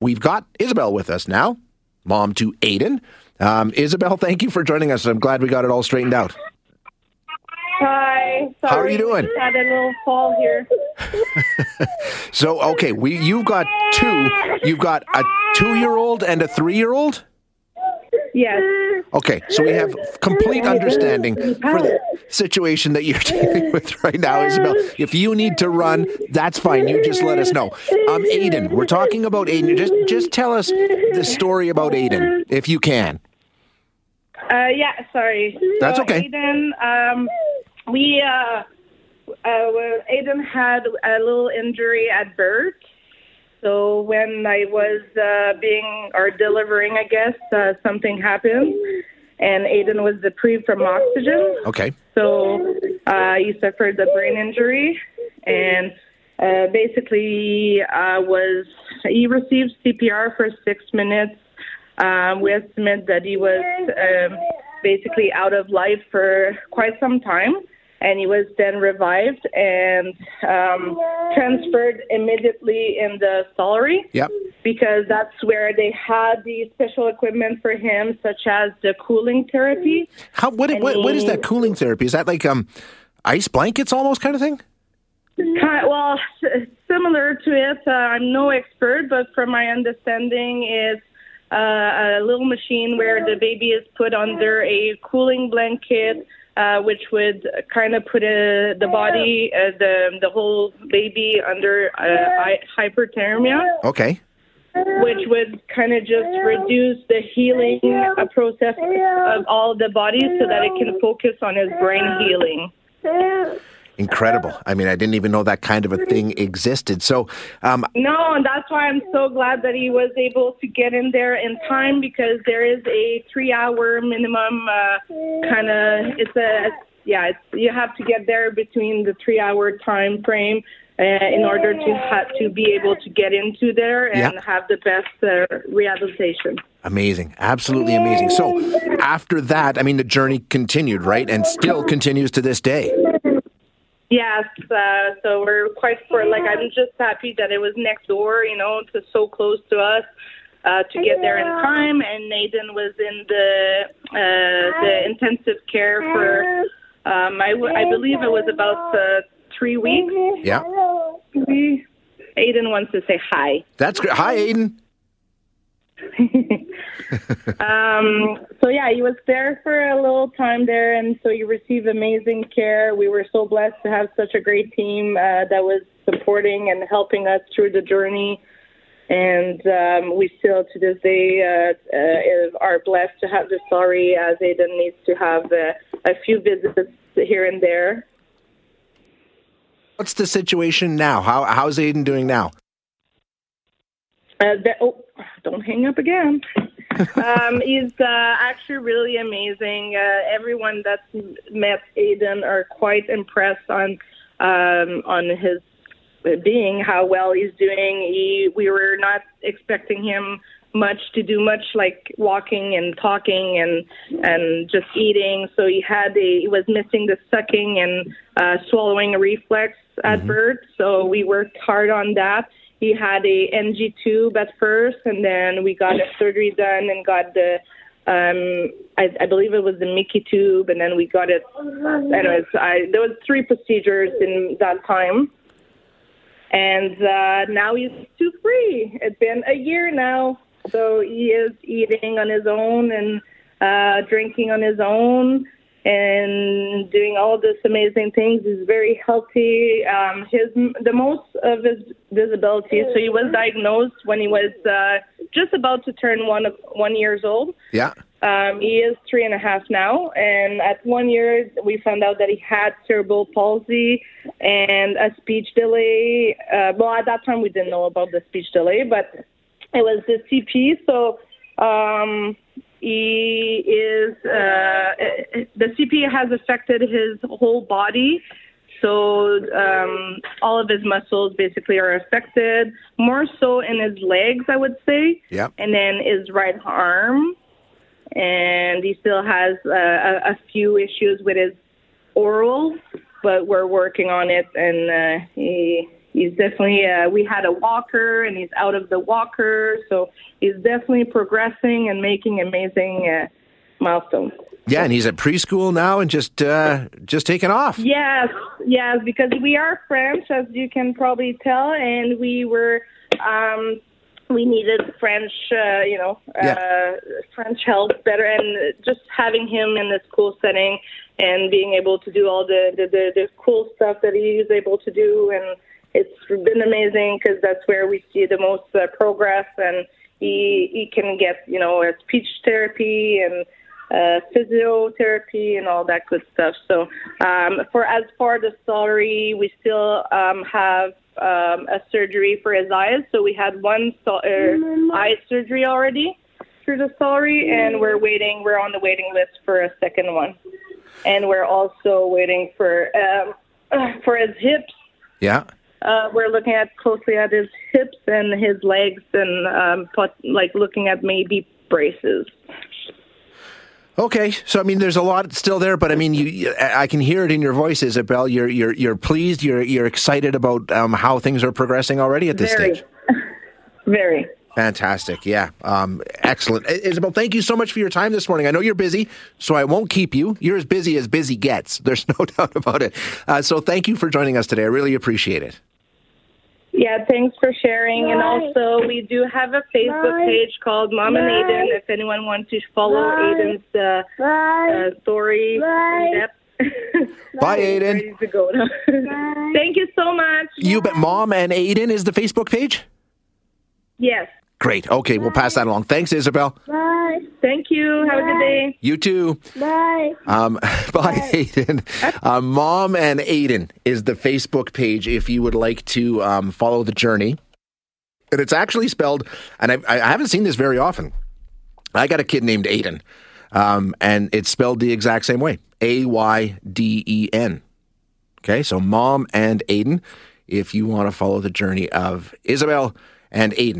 We've got Isabel with us now, mom to Ayden. Um, Isabel, thank you for joining us. I'm glad we got it all straightened out. Hi. Sorry. How are you doing? Had a little fall here. So, okay, we you've got two. You've got a two-year-old and a three-year-old. Yes. Okay, so we have complete understanding for the situation that you're dealing with right now, Isabel. If you need to run, that's fine. You just let us know. Um, Ayden, we're talking about Ayden. Just just tell us the story about Ayden, if you can. Uh, yeah. Sorry. That's So, okay. Ayden, um, we uh, uh, well, Ayden had a little injury at birth. So when I was uh, being or delivering, I guess uh, something happened, and Ayden was deprived from oxygen. Okay. So uh, he suffered a brain injury, and uh, basically uh, was he received CPR for six minutes. Um, we estimate that he was um, basically out of life for quite some time, and he was then revived and um, transferred immediately in the Stollery Yep. Because that's where they had the special equipment for him, such as the cooling therapy. How what what, what is that cooling therapy? Is that like um ice blankets almost kind of thing? Kind well, similar to it. Uh, I'm no expert, but from my understanding, is uh, a little machine where the baby is put under a cooling blanket, uh, which would kind of put uh, the body, uh, the the whole baby under uh, hy- hyperthermia, Okay. Which would kind of just reduce the healing process of all the body, so that it can focus on his brain healing. Incredible. I mean, I didn't even know that kind of a thing existed. So, um, No, and that's why I'm so glad that he was able to get in there in time because there is a three-hour minimum uh, kind of. It's a yeah. It's, you have to get there between the three-hour time frame uh, in order to have to be able to get into there and Yeah. have the best uh, rehabilitation. amazing. Absolutely amazing. So, after that, I mean, the journey continued, right? And still continues to this day. Yes, uh, so we're quite for like I'm just happy that it was next door, you know, to so close to us uh, to get there in time. And Nathan was in the uh, the intensive care for um, I, w- I believe it was about uh, three weeks. Yeah. Maybe. Ayden wants to say hi. That's great. Hi, Ayden. Um, so yeah, he was there for a little time there, and so he received amazing care. We were so blessed to have such a great team uh, that was supporting and helping us through the journey. And um, we still, to this day, uh, uh, are blessed to have the Stollery as Ayden needs to have uh, a few visits here and there. What's the situation now? How how's Ayden doing now? Uh, that, oh, don't hang up again. um, he's uh, actually really amazing. Uh, everyone that's met Ayden are quite impressed on um, on his being, how well he's doing. He, we were not expecting him much to do much like walking and talking and and just eating. So he had a he was missing the sucking and uh, swallowing reflex at birth. So we worked hard on that. He had a NG tube at first, and then we got a surgery done and got the um I, I believe it was the Mickey tube, and then we got it. Anyways, I, there was three procedures in that time and uh, now he's too free. It's been a year now, so he is eating on his own and uh, drinking on his own and doing all this amazing things. He's very healthy. Um, his the most of his disability. So he was diagnosed when he was uh, just about to turn one one years old. Yeah. Um, he is three and a half now, and at one year we found out that he had cerebral palsy and a speech delay. Uh, well, at that time we didn't know about the speech delay, but it was the CP. So um, he is uh, the CP has affected his whole body. So um, all of his muscles basically are affected, more so in his legs, I would say. Yep. And then his right arm, and he still has uh, a, a few issues with his oral, but we're working on it, and uh, he he's definitely uh, we had a walker and he's out of the walker so he's definitely progressing and making amazing uh, milestones Yeah, and he's at preschool now and just uh, just taking off. yes yes because we are french as you can probably tell and we were um we needed French, uh, you know, Yeah. uh, French help better, and just having him in the school setting and being able to do all the the, the, the cool stuff that he is able to do, and it's been amazing because that's where we see the most uh, progress, and he he can get you know uh, speech therapy and uh, physiotherapy and all that good stuff. So um, for as far the Stollery, we still um, have um, a surgery for his eyes. So we had one uh, eye surgery already through the Stollery, and we're waiting. We're on the waiting list for a second one, and we're also waiting for um, for his hips. Yeah. Uh, we're looking at closely at his hips and his legs, and um, put, like looking at maybe braces. Okay, so I mean, there's a lot still there, but I mean, you, I can hear it in your voice, Isabel. You're you're you're pleased. You're you're excited about um, how things are progressing already at this Very, stage. very. Fantastic, yeah, um, excellent. Isabel, thank you so much for your time this morning. I know you're busy, so I won't keep you. You're as busy as busy gets. There's no doubt about it. Uh, so thank you for joining us today. I really appreciate it. Yeah, thanks for sharing. And also, we do have a Facebook page called Mom and Ayden. If anyone wants to follow Ayden's uh, uh, story in depth. Bye, Ayden. Ready to go now. Thank you so much. You bet. Mom and Ayden is the Facebook page. Yes. Great. Okay, we'll pass that along. Thanks, Isabel. Bye. Thank you. Have a good day. You too. Bye. Um, bye, Ayden. Uh, Mom and Ayden is the Facebook page if you would like to um, follow the journey. And it's actually spelled, and I, I haven't seen this very often. I got a kid named Ayden, um, and it's spelled the exact same way A Y D E N. Okay, so Mom and Ayden, if you want to follow the journey of Isabel and Ayden.